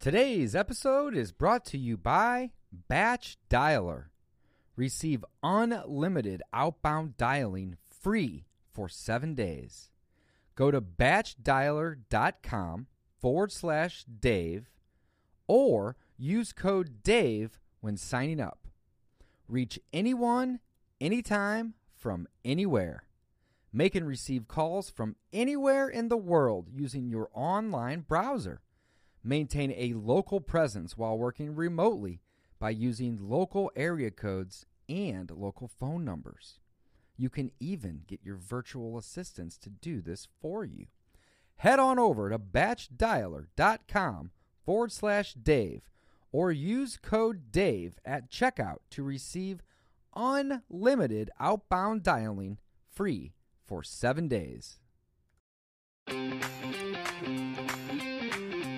Today's episode is brought to you by Batch Dialer. Receive unlimited outbound dialing free for seven days. Go to batchdialer.com forward slash Dave or use code DAVE when signing up. Reach anyone, anytime, from anywhere. Make and receive calls from anywhere in the world using your online browser. Maintain a local presence while working remotely by using local area codes and local phone numbers. You can even get your virtual assistants to do this for you. Head on over to batchdialer.com forward slash Dave or use code DAVE at checkout to receive unlimited outbound dialing free for seven days.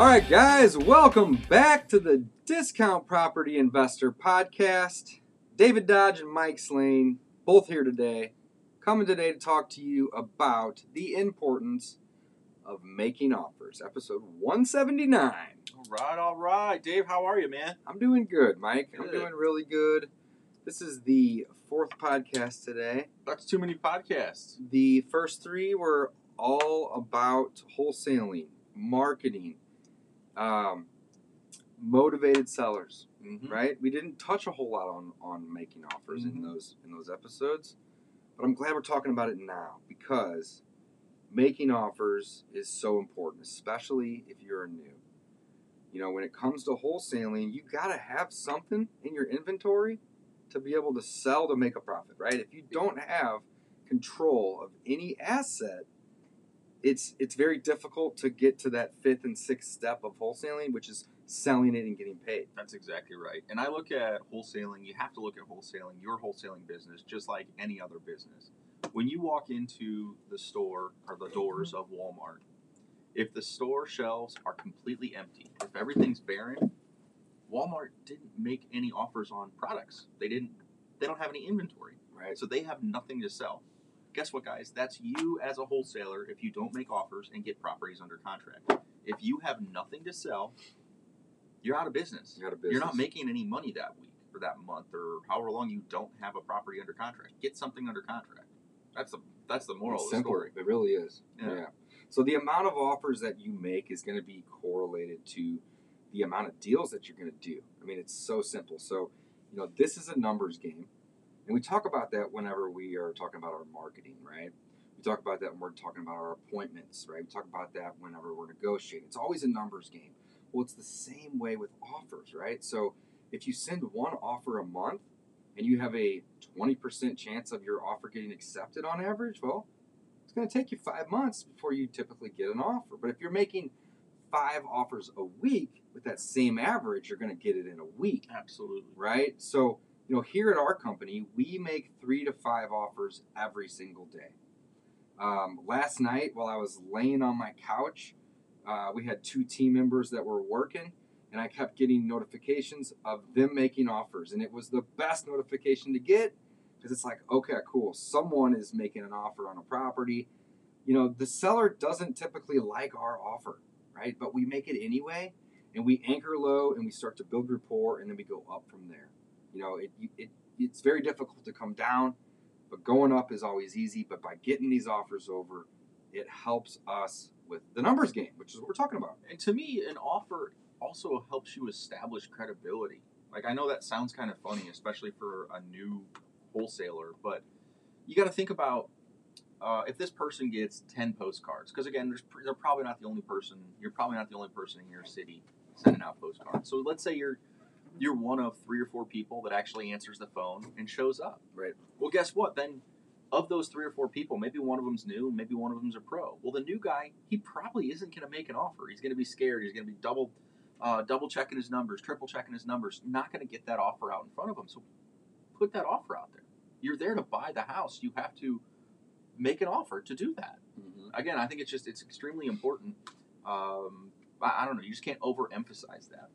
All right, guys, welcome back to the Discount Property Investor Podcast. David Dodge and Mike Slane, both here today, coming today to talk to you about the importance of making offers. Episode 179. All right, all right. Dave, how are you, man? I'm doing good, Mike. I'm doing really good. This is the fourth podcast today. That's too many podcasts. The first three were all about wholesaling, marketing, um, motivated sellers. Mm-hmm. right? We didn't touch a whole lot on, on making offers in Mhm. those in those episodes, but I'm glad we're talking about it now because making offers is so important, especially if you're new. You know, when it comes to wholesaling, you got to have something in your inventory to be able to sell to make a profit, right? If you don't have control of any asset, it's it's very difficult to get to that fifth and sixth step of wholesaling, which is selling it and getting paid. That's exactly right. And I look at wholesaling, you have to look at wholesaling, your wholesaling business, just like any other business. When you walk into the store or the doors of Walmart, if the store shelves are completely empty, if everything's barren, Walmart didn't make any offers on products. They didn't they don't have any inventory. Right. So they have nothing to sell. Guess what, guys? That's you as a wholesaler if you don't make offers and get properties under contract. If you have nothing to sell, you're out of business. You got a business. You're not making any money that week or that month or however long you don't have a property under contract. Get something under contract. That's the that's the moral It's of the simple. story. It really is. Yeah. Yeah. So the amount of offers that you make is going to be correlated to the amount of deals that you're going to do. I mean, it's so simple. So, you know, this is a numbers game. And we talk about that whenever we are talking about our marketing, right? We talk about that when we're talking about our appointments, right? We talk about that whenever we're negotiating. It's always a numbers game. Well, it's the same way with offers, right? So if you send one offer a month and you have a 20% chance of your offer getting accepted on average, well, it's going to take you five months before you typically get an offer. But if you're making five offers a week with that same average, you're going to get it in a week, Absolutely. right? So, you know, here at our company, we make three to five offers every single day. Um, last night, while I was laying on my couch, uh, we had two team members that were working, and I kept getting notifications of them making offers. And it was the best notification to get because it's like, okay, cool, someone is making an offer on a property. You know, the seller doesn't typically like our offer, right? But we make it anyway, and we anchor low and we start to build rapport, and then we go up from there. You know, it, it it's very difficult to come down, but going up is always easy. But by getting these offers over, it helps us with the numbers game, which is what we're talking about. And to me, an offer also helps you establish credibility. Like I know that sounds kind of funny, especially for a new wholesaler, but you got to think about uh, if this person gets ten postcards. Because again, they're probably not the only person. You're probably not the only person in your city sending out postcards. So let's say you're you're one of three or four people that actually answers the phone and shows up. Right. Well, guess what? Then of those three or four people, maybe one of them's new, maybe one of them's a pro. Well, the new guy, he probably isn't going to make an offer. He's going to be scared. He's going to be double uh, double checking his numbers, triple checking his numbers. Not going to get that offer out in front of him. So put that offer out there. You're there to buy the house. You have to make an offer to do that. Mhm. Again, I think it's just it's extremely important. Um, I, I don't know. You just can't overemphasize that.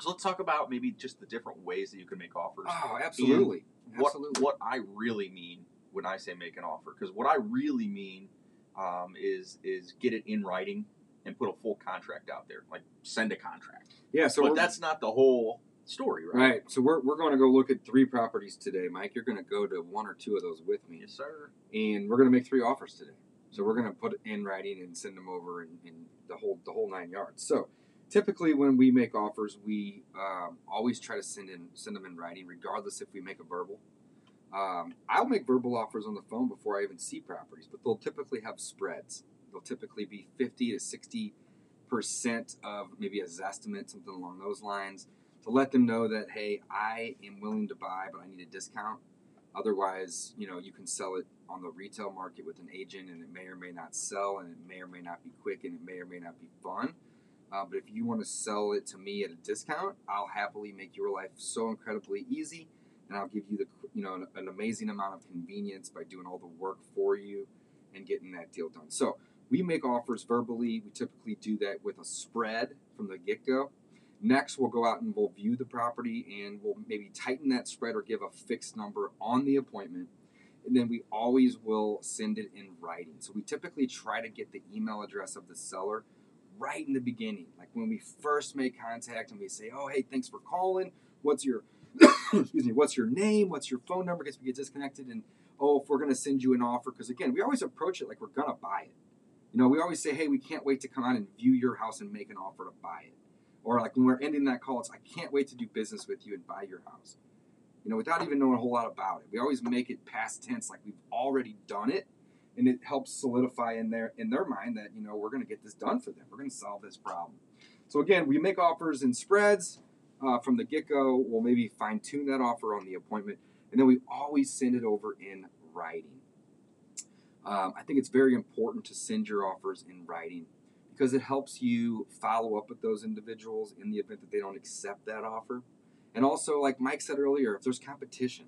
So let's talk about maybe just the different ways that you can make offers. Oh, absolutely. what absolutely. what I really mean when I say make an offer, because what I really mean um, is is get it in writing and put a full contract out there, like send a contract. yeah, so but that's not the whole story, right? right. So we're, we're going to go look at three properties today, Mike. You're going to go to one or two of those with me, Yes, sir. and we're going to make three offers today. So we're going to put it in writing and send them over in, in the whole the whole nine yards. So typically, when we make offers, we um, always try to send in send them in writing, regardless if we make a verbal. Um, I'll make verbal offers on the phone before I even see properties, but they'll typically have spreads. They'll typically be fifty to sixty percent of maybe a zestimate, something along those lines, to let them know that hey, I am willing to buy, but I need a discount. Otherwise, you know, you can sell it on the retail market with an agent, and it may or may not sell, and it may or may not be quick, and it may or may not be fun. Uh, but if you want to sell it to me at a discount, I'll happily make your life so incredibly easy, and I'll give you the you know an, an amazing amount of convenience by doing all the work for you and getting that deal done. So we make offers verbally. We typically do that with a spread from the get go. Next, we'll go out and we'll view the property and we'll maybe tighten that spread or give a fixed number on the appointment. And then we always will send it in writing. So we typically try to get the email address of the seller right in the beginning. Like when we first make contact and we say, oh, hey, thanks for calling. What's your, excuse me, what's your name? What's your phone number? Because we get disconnected. And oh, if we're to send you an offer, because again, we always approach it like we're to buy it. You know, we always say, hey, we can't wait to come out and view your house and make an offer to buy it. Or like when we're ending that call, it's I can't wait to do business with you and buy your house. You know, without even knowing a whole lot about it. We always make it past tense, like we've already done it, and it helps solidify in their in their mind that you know we're going to get this done for them. We're going to solve this problem. So again, we make offers in spreads uh, from the get go. We'll maybe fine tune that offer on the appointment, and then we always send it over in writing. Um, I think it's very important to send your offers in writing because it helps you follow up with those individuals in the event that they don't accept that offer. And also, like Mike said earlier, if there's competition,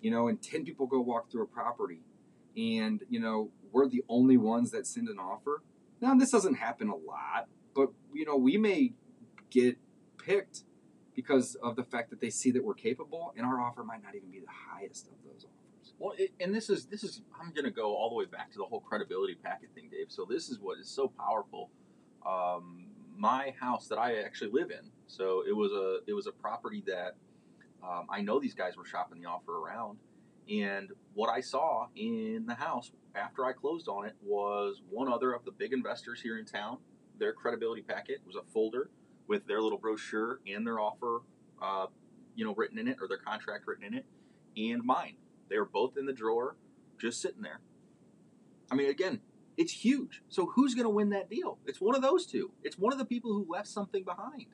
you know, and 10 people go walk through a property and, you know, we're the only ones that send an offer. Now, this doesn't happen a lot, but, you know, we may get picked because of the fact that they see that we're capable and our offer might not even be the highest of those offers. Well, it, and this is this is I'm going to go all the way back to the whole credibility packet thing, Dave. So this is what is so powerful. Um, my house that I actually live in, so it was a it was a property that um, I know these guys were shopping the offer around, and what I saw in the house after I closed on it was one other of the big investors here in town. Their credibility packet was a folder with their little brochure and their offer, uh, you know, written in it or their contract written in it, and mine. They were both in the drawer, just sitting there. I mean, again, it's huge. So who's going to win that deal? It's one of those two. It's one of the people who left something behind.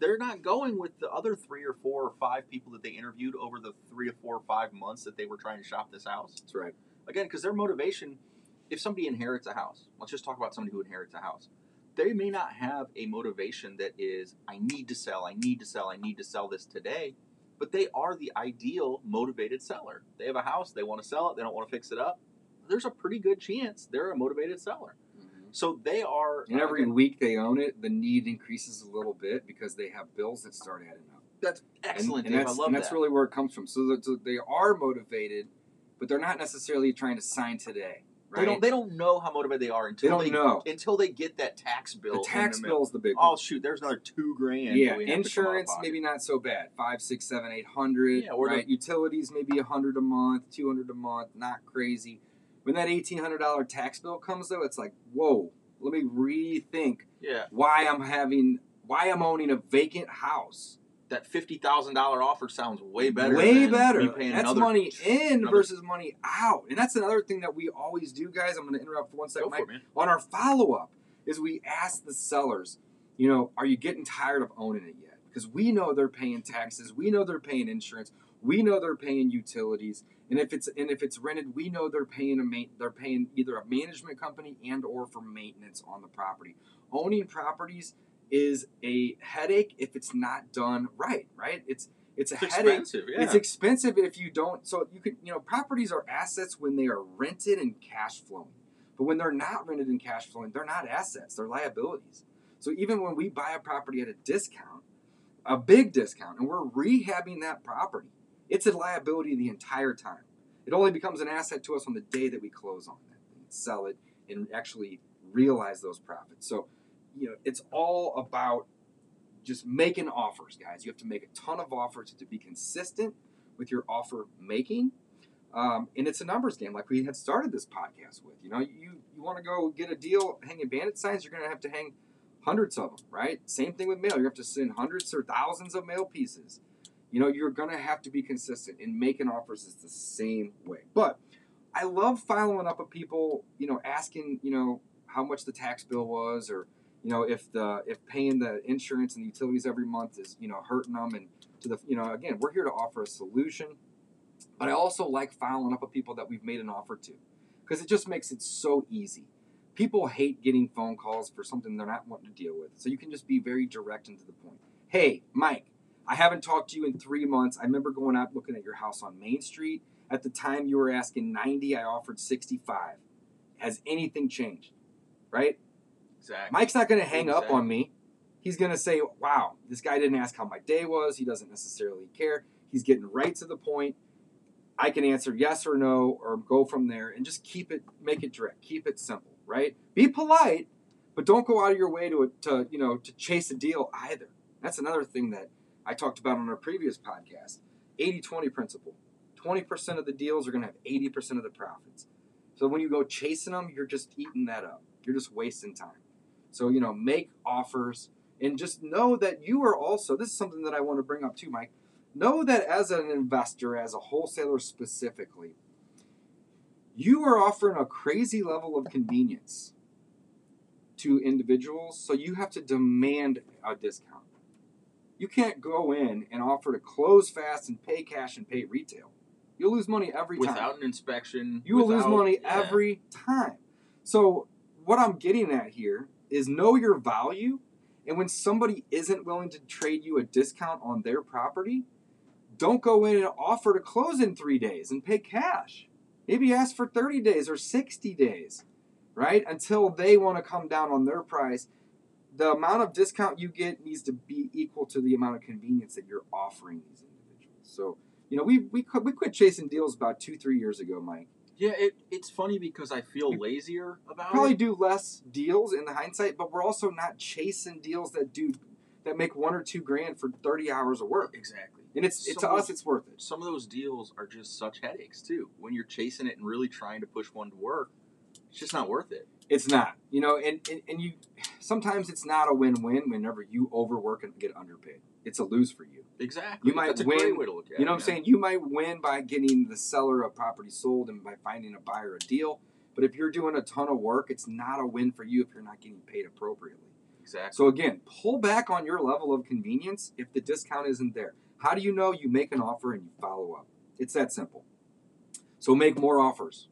They're not going with the other three or four or five people that they interviewed over the three or four or five months that they were trying to shop this house. That's right. Again, because their motivation, if somebody inherits a house, let's just talk about somebody who inherits a house. They may not have a motivation that is, I need to sell, I need to sell, I need to sell this today, but they are the ideal motivated seller. They have a house, they want to sell it, they don't want to fix it up. There's a pretty good chance they're a motivated seller. So they are. And every again, week they own it, the need increases a little bit because they have bills that start adding up. that's excellent, and, Dave. that's, I love and that's that. really where it comes from. So, so they are motivated, but they're not necessarily trying to sign today. Right? They don't. They don't know how motivated they are until They don't know. until they get that tax bill. the tax bill is the big Oh one. shoot! There's another two grand. yeah, that we have to come out of insurance maybe not so bad. Five, six, seven, eight hundred. Yeah, or the- right. Utilities maybe a hundred a month, two hundred a month. Not crazy. When that eighteen hundred dollar tax bill comes though, it's like whoa. Let me rethink Yeah, why I'm having why I'm owning a vacant house. that fifty thousand dollar offer sounds way better. Way than better. That's another- money in another- versus money out, and that's another thing that we always do, guys. I'm going to interrupt for one second, Go for Mike. it, man. On our follow up, is we ask the sellers, you know, are you getting tired of owning it yet? Because we know they're paying taxes, we know they're paying insurance, we know they're paying utilities, and if it's and if it's rented, we know they're paying a ma- they're paying either a management company and or for maintenance on the property. Owning properties is a headache if it's not done right. Right? It's it's a It's headache. expensive. Yeah. It's expensive if you don't. So you could, you know, properties are assets when they are rented and cash flowing. But when they're not rented and cash flowing, they're not assets. They're liabilities. So even when we buy a property at a discount, a big discount, and we're rehabbing that property, it's a liability the entire time. It only becomes an asset to us on the day that we close on it and sell it and actually realize those profits. So, you know, it's all about just making offers, guys. You have to make a ton of offers to be consistent with your offer making. Um, and it's a numbers game, like we had started this podcast with. You know, you you want to go get a deal hanging bandit signs, you're going to have to hang hundreds of them, right? Same thing with mail. You have to send hundreds or thousands of mail pieces. You know, you're going to have to be consistent. in making offers is the same way. But I love following up with people. You know, asking you know how much the tax bill was, or you know if the if paying the insurance and the utilities every month is you know hurting them and to the you know again we're here to offer a solution but i also like following up with people that we've made an offer to because it just makes it so easy people hate getting phone calls for something they're not wanting to deal with so you can just be very direct and to the point hey mike i haven't talked to you in three months i remember going out looking at your house on main street at the time you were asking 90 i offered 65 has anything changed right exactly. Mike's not going to hang up on me. He's going to say, "Wow, this guy didn't ask how my day was. He doesn't necessarily care. He's getting right to the point." I can answer yes or no or go from there and just keep it make it direct. Keep it simple, right? Be polite, but don't go out of your way to to, you know, to chase a deal either. That's another thing that I talked about on our previous podcast. 80-20 principle. 20% of the deals are going to have 80% of the profits. So when you go chasing them, you're just eating that up. You're just wasting time. So, you know, make offers and just know that you are also, this is something that I want to bring up too, Mike. Know that as an investor, as a wholesaler specifically, you are offering a crazy level of convenience to individuals, so you have to demand a discount. You can't go in and offer to close fast and pay cash and pay retail. You'll lose money every time. without an inspection. You will lose money yeah. every time. So, what I'm getting at here is know your value. And when somebody isn't willing to trade you a discount on their property, don't go in and offer to close in three days and pay cash. Maybe ask for 30 days or 60 days, right? Until they want to come down on their price. The amount of discount you get needs to be equal to the amount of convenience that you're offering these individuals. So, you know, we, we, quit- we quit chasing deals about two, three years ago, Mike. Yeah, it, it's funny because I feel lazier about probably it. do less deals in the hindsight, but we're also not chasing deals that do that make one or two grand for thirty hours of work. Exactly. And it's it, to us, those- it's worth it. Some of those deals are just such headaches too. When you're chasing it and really trying to push one to work, it's just not worth it. It's not, you know, and, and and you sometimes it's not a win-win whenever you overwork and get underpaid. It's a lose for you. Exactly. You might That's win- great way to look at You know it. what I'm saying? You might win by getting the seller of property sold and by finding a buyer a deal. But if you're doing a ton of work, it's not a win for you if you're not getting paid appropriately. Exactly. So again, pull back on your level of convenience if the discount isn't there. How do you know you make an offer and you follow up? It's that simple. So make more offers.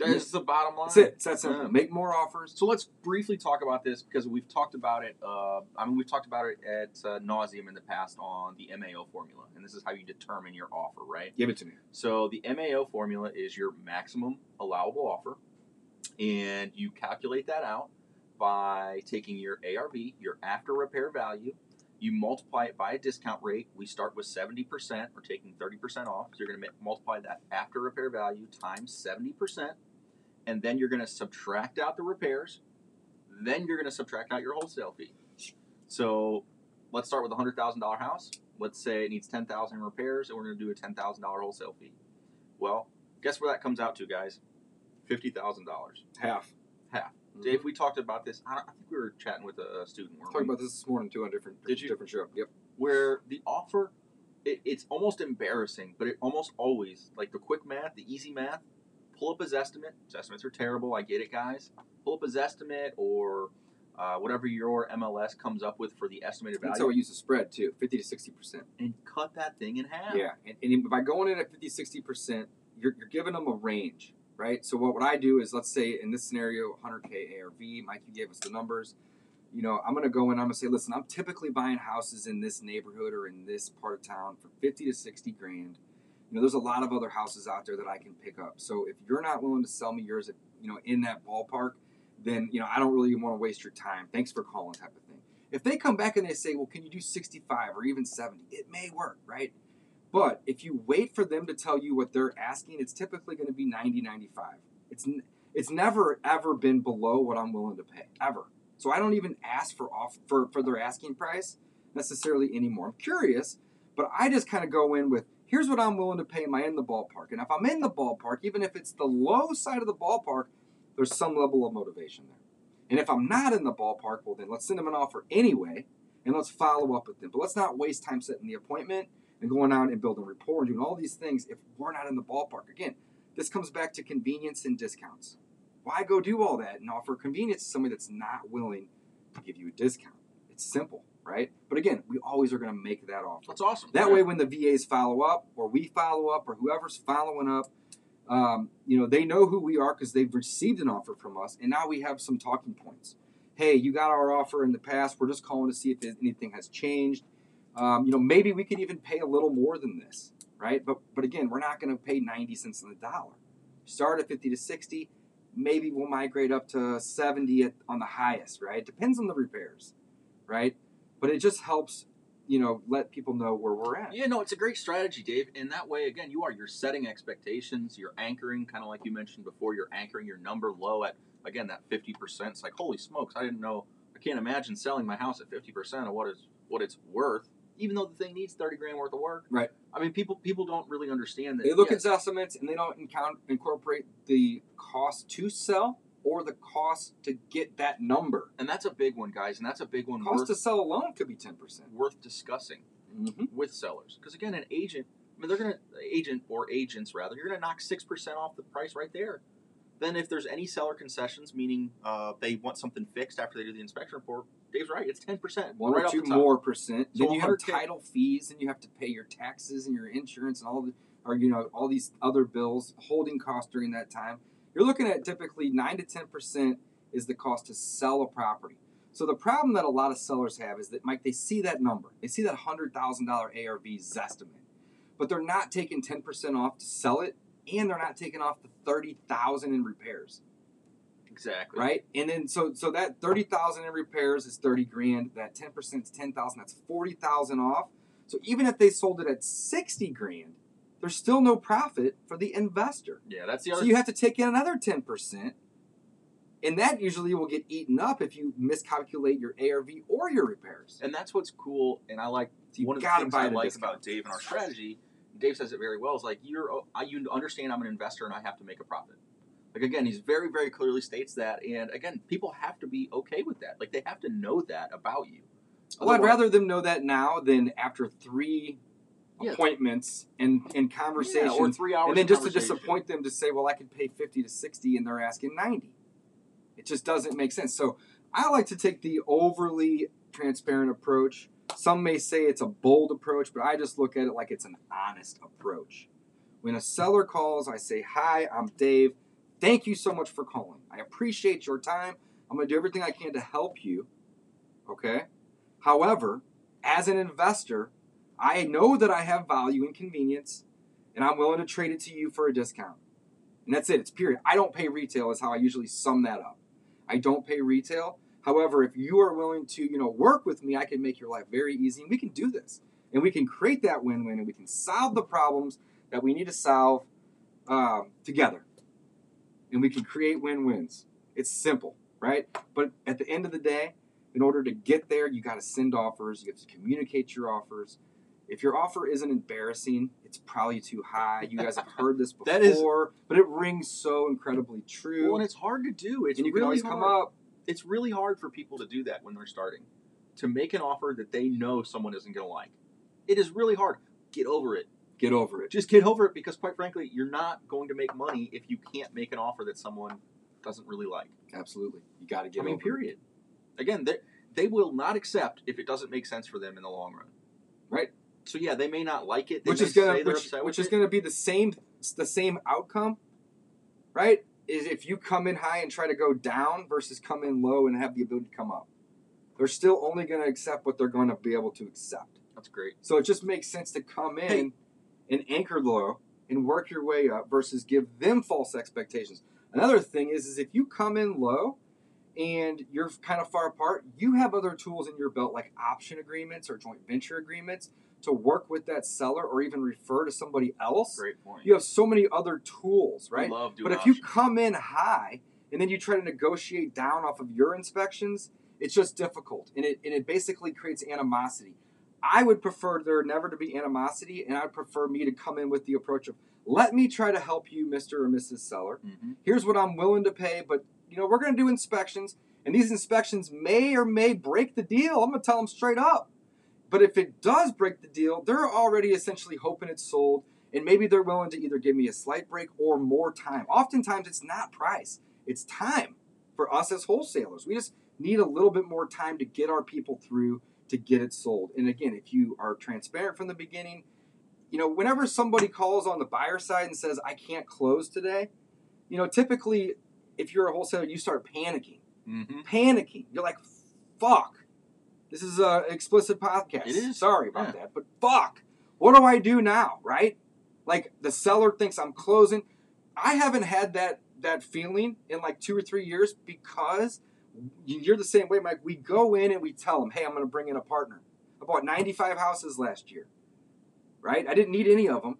That is the bottom line. That's it. It's that simple. Yeah. Make more offers. So let's briefly talk about this because we've talked about it. Uh, I mean, we've talked about it at uh, nauseum in the past on the MAO formula, and this is how you determine your offer, right? Give it to me. So the MAO formula is your maximum allowable offer, and you calculate that out by taking your ARV, your after repair value. You multiply it by a discount rate. We start with 70%. We're taking 30% off. So you're going to multiply that after repair value times 70%. And then you're going to subtract out the repairs. Then you're going to subtract out your wholesale fee. So let's start with a $100,000 house. Let's say it needs 10000 in repairs, and we're going to do a $10,000 wholesale fee. Well, guess where that comes out to, guys? $50,000. Half. Half. Mhm. Dave, we talked about this. I, don't- I think we were chatting with a student. weren't Talking we? about this this morning too on different Did you? different show. Yep. where the offer, it, it's almost embarrassing, but it almost always like the quick math, the easy math. Pull up Zestimate. His estimates are terrible. I get it, guys. Pull up Zestimate or uh, whatever your MLS comes up with for the estimated That's value, how we use the spread too, fifty to sixty percent. and cut that thing in half. Yeah, and, and by going in at 50, 60 percent, you're, you're giving them a range, right? So what, what I do is, let's say in this scenario, 100k ARV. Mike, you gave us the numbers. you know, I'm going to go in. I'm going to say, listen, I'm typically buying houses in this neighborhood or in this part of town for 50 to 60 grand. You know, there's a lot of other houses out there that I can pick up. So if you're not willing to sell me yours, at, you know, in that ballpark, then you know I don't really want to waste your time. Thanks for calling, type of thing. If they come back and they say, well, can you do 65 or even 70? It may work, right? But if you wait for them to tell you what they're asking, it's typically going to be 90, 95. It's it's never ever been below what I'm willing to pay ever. So I don't even ask for off for, for their asking price necessarily anymore. I'm curious, but I just kind of go in with here's what I'm willing to pay. Am I in the ballpark? And if I'm in the ballpark, even if it's the low side of the ballpark, there's some level of motivation there. And if I'm not in the ballpark, well, then let's send them an offer anyway, and let's follow up with them. But let's not waste time setting the appointment and going out and building rapport and doing all these things if we're not in the ballpark. Again, this comes back to convenience and discounts. Why go do all that and offer convenience to somebody that's not willing to give you a discount? It's simple, right? But again, we always are going to make that offer. That's awesome. That Yeah. way, when the VAs follow up, or we follow up, or whoever's following up, um, you know, they know who we are because they've received an offer from us, and now we have some talking points. Hey, you got our offer in the past. We're just calling to see if anything has changed. Um, you know, maybe we could even pay a little more than this, right? But but again, we're not going to pay ninety cents on the dollar. Start at fifty to sixty. Maybe we'll migrate up to seventy at, on the highest, right? Depends on the repairs, right? But it just helps, you know, let people know where we're at. Yeah, no, it's a great strategy, Dave. And that way, again, you are you're setting expectations. You're anchoring, kind of like you mentioned before. You're anchoring your number low at again that fifty percent. It's like holy smokes, I didn't know. I can't imagine selling my house at fifty percent of what is what it's worth, even though the thing needs thirty grand worth of work. Right. I mean, people people don't really understand that. They look yes, at estimates and they don't incorporate the cost to sell or the cost to get that number. and that's a big one, guys. And that's a big one Cost worth to sell alone could be ten percent. worth discussing. Mm-hmm. with sellers because again an agent i mean they're going to agent or agents rather you're going to knock 6% off the price right there then if there's any seller concessions meaning uh, they want something fixed after they do the inspection report dave's right it's 10% One right or two more percent. So then you have title fees, and you have to pay your taxes and your insurance and all the, or you know, all these other bills, holding costs during that time. You're looking at typically nine to ten percent is the cost to sell a property. So the problem that a lot of sellers have is that Mike, they see that number, they see that hundred thousand dollar ARV estimate, but they're not taking ten percent off to sell it, and they're not taking off the thirty thousand in repairs exactly right? And then so so that thirty thousand in repairs is thirty grand. That ten percent is ten thousand. That's forty thousand off. So even if they sold it at sixty grand, there's still no profit for the investor. yeah that's the other. So you have to take in another ten percent, and that usually will get eaten up if you miscalculate your ARV or your repairs. and that's what's cool and i like you one of the things i like discount. about dave and our strategy dave says it very well is like you're you understand i'm an investor and i have to make a profit like again he's very very clearly states that and again people have to be okay with that like they have to know that about you Well, I'd rather them know that now than after three Yeah. appointments and and conversations. Yeah, or three hours and then just to disappoint them to say, well, I could pay 50 to 60 and they're asking 90. It just doesn't make sense. So I like to take the overly transparent approach. Some may say it's a bold approach, but I just look at it like it's an honest approach. When a seller calls, I say, Hi, I'm Dave. Thank you so much for calling. I appreciate your time. I'm going to do everything I can to help you. Okay? However, as an investor, I know that I have value and convenience, and I'm willing to trade it to you for a discount. And that's it. It's period. I don't pay retail is how I usually sum that up. I don't pay retail. However, if you are willing to, you know, work with me, I can make your life very easy, and we can do this, and we can create that win-win, and we can solve the problems that we need to solve um, together, and we can create win-wins. It's simple, right? But at the end of the day, in order to get there, you got to send offers. You have to communicate your offers. If your offer isn't embarrassing, it's probably too high. You guys have heard this before, That is- but it rings so incredibly true. well and it's hard to do it's and you can really always hard. come up. it's really hard for people to do that when they're starting to make an offer that they know someone isn't going to like it is really hard get over it Get over it. just get over it because quite frankly you're not going to make money if you can't make an offer that someone doesn't really like Absolutely, you got to get i mean over it. period again they, they will not accept if it doesn't make sense for them in the long run Right. So yeah they may not like it they Which is gonna, which, which is it. gonna be the same, the same outcome, right? Is if you come in high and try to go down versus come in low and have the ability to come up. they're still only going to accept what they're going to be able to accept. That's great. So it just makes sense to come in Hey. and anchor low and work your way up versus give them false expectations. Another thing is, is if you come in low and you're kind of far apart, you have other tools in your belt like option agreements or joint venture agreements to work with that seller or even refer to somebody else. Great point. You have so many other tools, right? Love But if you come in high and then you try to negotiate down off of your inspections, it's just difficult, and it and it basically creates animosity. I would prefer there never to be animosity, and I'd prefer me to come in with the approach of let me try to help you, Mister or Mrs. Seller. Mhm. Here's what I'm willing to pay, but you know we're going to do inspections, and these inspections may or may break the deal. I'm going to tell them straight up. But if it does break the deal, they're already essentially hoping it's sold, and maybe they're willing to either give me a slight break or more time. Oftentimes, it's not price, it's time for us as wholesalers. We just need a little bit more time to get our people through to get it sold. And again, if you are transparent from the beginning, you know, whenever somebody calls on the buyer side and says, I can't close today, you know, typically if you're a wholesaler, you start panicking. Mhm. Panicking. You're like, fuck. This is a explicit podcast. It is. Sorry about Yeah. that. But fuck. What do I do now? Right? Like the seller thinks I'm closing. I haven't had that that feeling in like two or three years because you're the same way, Mike. We go in and we tell them, hey, I'm going to bring in a partner. I bought 95 houses last year, right? I didn't need any of them,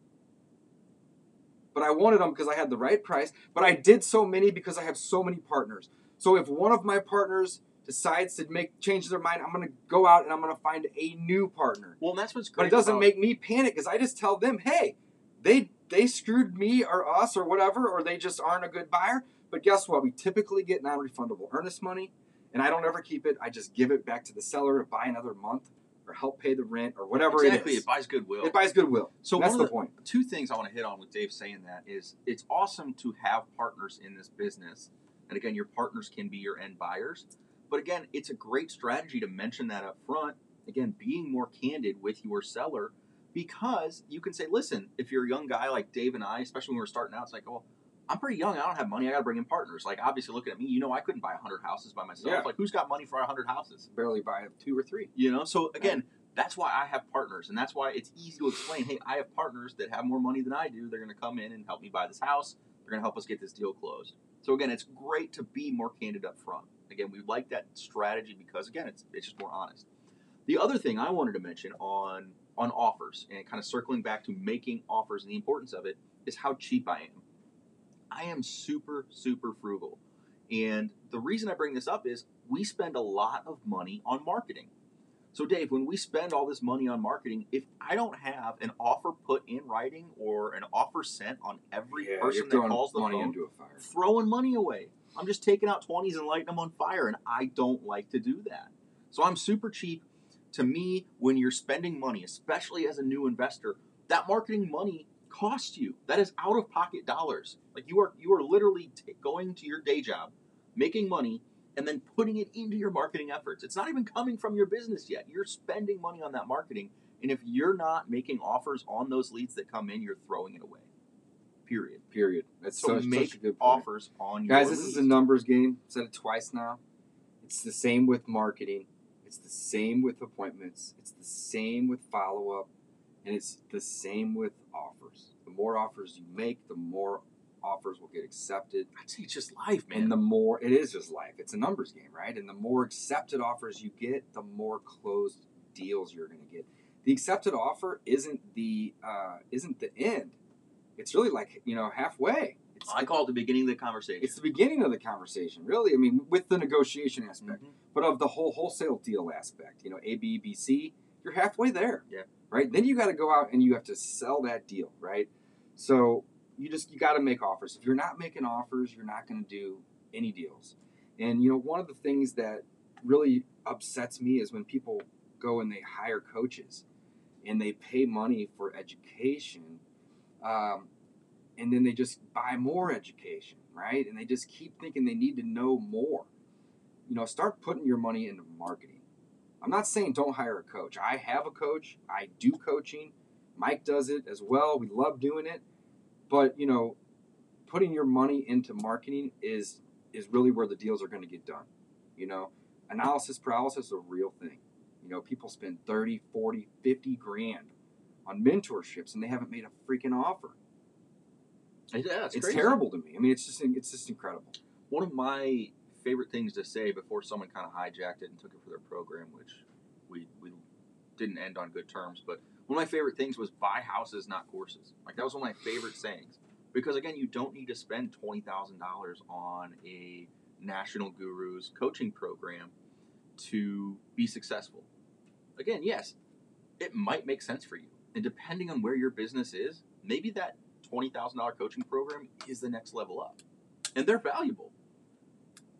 but I wanted them because I had the right price. But I did so many because I have so many partners. So if one of my partners decides to make change their mind, I'm going to go out and I'm going to find a new partner. Well, that's what's great. But it doesn't about- make me panic because I just tell them, hey, they they screwed me or us or whatever, or they just aren't a good buyer. But guess what? We typically get non-refundable earnest money, and I don't ever keep it. I just give it back to the seller to buy another month or help pay the rent or whatever exactly. it It is. buys goodwill. It buys goodwill. so That's the, the, point. two things I want to hit on with Dave saying that is it's awesome to have partners in this business. And again, your partners can be your end buyers. But again, it's a great strategy to mention that up front. Again, being more candid with your seller because you can say, listen, if you're a young guy like Dave and I, especially when we're starting out, it's like, well, I'm pretty young. I don't have money. I got to bring in partners. Like, obviously, looking at me, you know, I couldn't buy 100 houses by myself. Yeah. Like, who's got money for 100 houses? Barely buy two or three. You know, so again, that's why I have partners, and that's why it's easy to explain. Hey, I have partners that have more money than I do. They're going to come in and help me buy this house. They're going to help us get this deal closed. So again, it's great to be more candid up front. Again, we like that strategy because again, it's it's just more honest. The other thing I wanted to mention on on offers and kind of circling back to making offers and the importance of it is how cheap I am. I am super super frugal. And the reason I bring this up is we spend a lot of money on marketing. So, Dave, when we spend all this money on marketing, if I don't have an offer put in writing or an offer sent on every Yeah, person that calls the money phone, into a fire. throwing money away. I'm just taking out 20s and lighting them on fire, and I don't like to do that. So I'm super cheap. To me, when you're spending money, especially as a new investor, that marketing money costs you. That is out of pocket dollars. Like you are, you are literally t- going to your day job, making money, and then putting it into your marketing efforts. It's not even coming from your business yet. You're spending money on that marketing, and if you're not making offers on those leads that come in, you're throwing it away. Period. Period. That's So such, make such a good point. offers on your Guys, this is a numbers game. Said it twice now. It's the same with marketing. It's the same with appointments. It's the same with follow up. And it's the same with offers. The more offers you make, the more offers will get accepted. I'd say it's just life, man. And the more, it is just life. It's a numbers game, right? And the more accepted offers you get, the more closed deals you're going to get. The accepted offer isn't the uh, isn't the end. It's really like you know halfway. It's, I call it the beginning of the conversation. it's the beginning of the conversation, really. I mean, with the negotiation aspect, Mhm. but of the whole wholesale deal aspect. You know, A, B, B, C. You're halfway there. Yeah. Right. Then you got to go out and you have to sell that deal. Right. So you just you got to make offers. If you're not making offers, you're not going to do any deals. And you know, one of the things that really upsets me is when people go and they hire coaches and they pay money for education. Um, and then they just buy more education, right? And they just keep thinking they need to know more. You know, start putting your money into marketing. I'm not saying don't hire a coach. I have a coach. I do coaching. Mike does it as well. We love doing it. But, you know, putting your money into marketing is is really where the deals are going to get done. You know, analysis paralysis is a real thing. You know, people spend 30, 40, 50 grand on mentorships and they haven't made a freaking offer. Yeah, it's, It's, terrible to me. I mean, it's just it's just incredible. One of my favorite things to say before someone kind of hijacked it and took it for their program, which we we didn't end on good terms, but one of my favorite things was buy houses, not courses. Like that was one of my favorite sayings because again, you don't need to spend twenty thousand dollars on a national gurus coaching program to be successful. Again, yes, it might make sense for you, and depending on where your business is, maybe that twenty thousand dollar coaching program is the next level up, and they're valuable.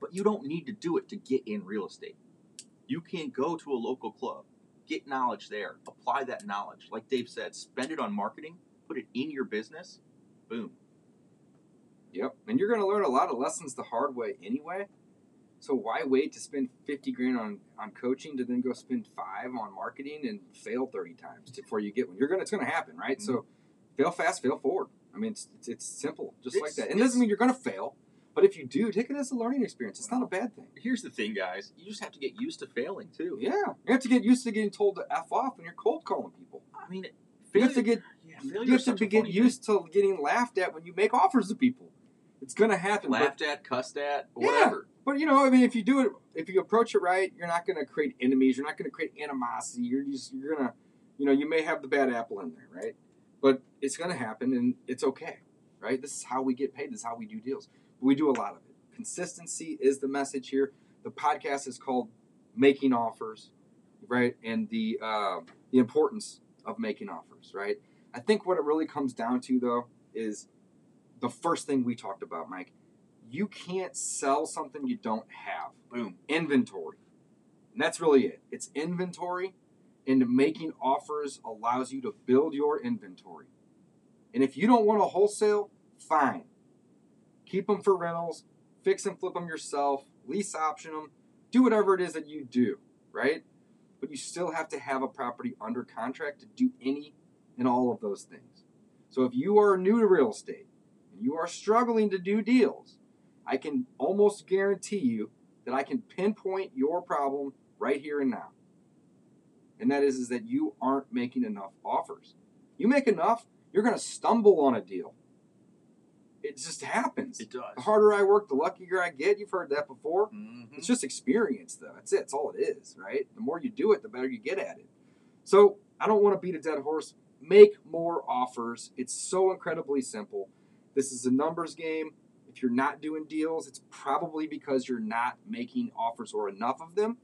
But you don't need to do it to get in real estate. You can go to a local club, get knowledge there, apply that knowledge. Like Dave said, spend it on marketing, put it in your business. Boom. Yep. And you're going to learn a lot of lessons the hard way anyway. So why wait to spend 50 grand on, on coaching to then go spend five on marketing and fail 30 times before you get one? You're going to, it's going to happen, right? So mm-hmm. fail fast, fail forward. I mean, it's, it's, it's simple, just like that. And it doesn't mean you're going to fail, but if you do, take it as a learning experience. It's not a bad thing. Here's the thing, guys. You just have to get used to failing too. Yeah. You have to get used to getting told to F off when you're cold calling people. I mean, You have to get yeah, you have to get used to getting laughed at when you make offers to people. It's going to happen. thing. but- laughed at, cussed at, Yeah. But you know, I mean, if you do it, if you approach it right, you're not going to create enemies. You're not going to create animosity. You're just you're gonna, you know, you may have the bad apple in there, right? But it's going to happen, and it's okay, right? This is how we get paid. This is how we do deals. But we do a lot of it. Consistency is the message here. The podcast is called "Making Offers," right? And the uh, the importance of making offers, right? I think what it really comes down to, though, is the first thing we talked about, Mike you can't sell something you don't have. Boom. Inventory. And that's really it. It's inventory, and making offers allows you to build your inventory. And if you don't want to wholesale, fine. Keep them for rentals, fix and flip them yourself, lease option them, do whatever it is that you do, right? But you still have to have a property under contract to do any and all of those things. So if you are new to real estate and you are struggling to do deals, I can almost guarantee you that I can pinpoint your problem right here and now. And that is, is that you aren't making enough offers. You make enough, you're going to stumble on a deal. It just happens. It does. The harder I work, the luckier I get. You've heard that before. Mhm. It's just experience, though. That's it. It's all it is, right? The more you do it, the better you get at it. So I don't want to beat a dead horse. Make more offers. It's so incredibly simple. This is a numbers game. If you're not doing deals, it's probably because you're not making offers or enough of them.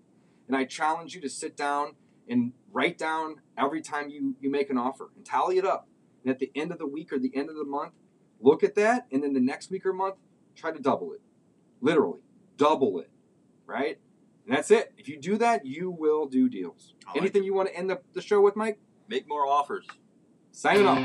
And I challenge you to sit down and write down every time you, you make an offer and tally it up. And at the end of the week or the end of the month, look at that. And then the next week or month, try to double it. Literally, double it. Right? And that's it. If you do that, you will do deals. Like Anything you want to end the, the show with, Mike? Make more offers. Signing off.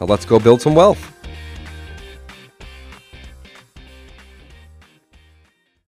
Now let's go build some wealth.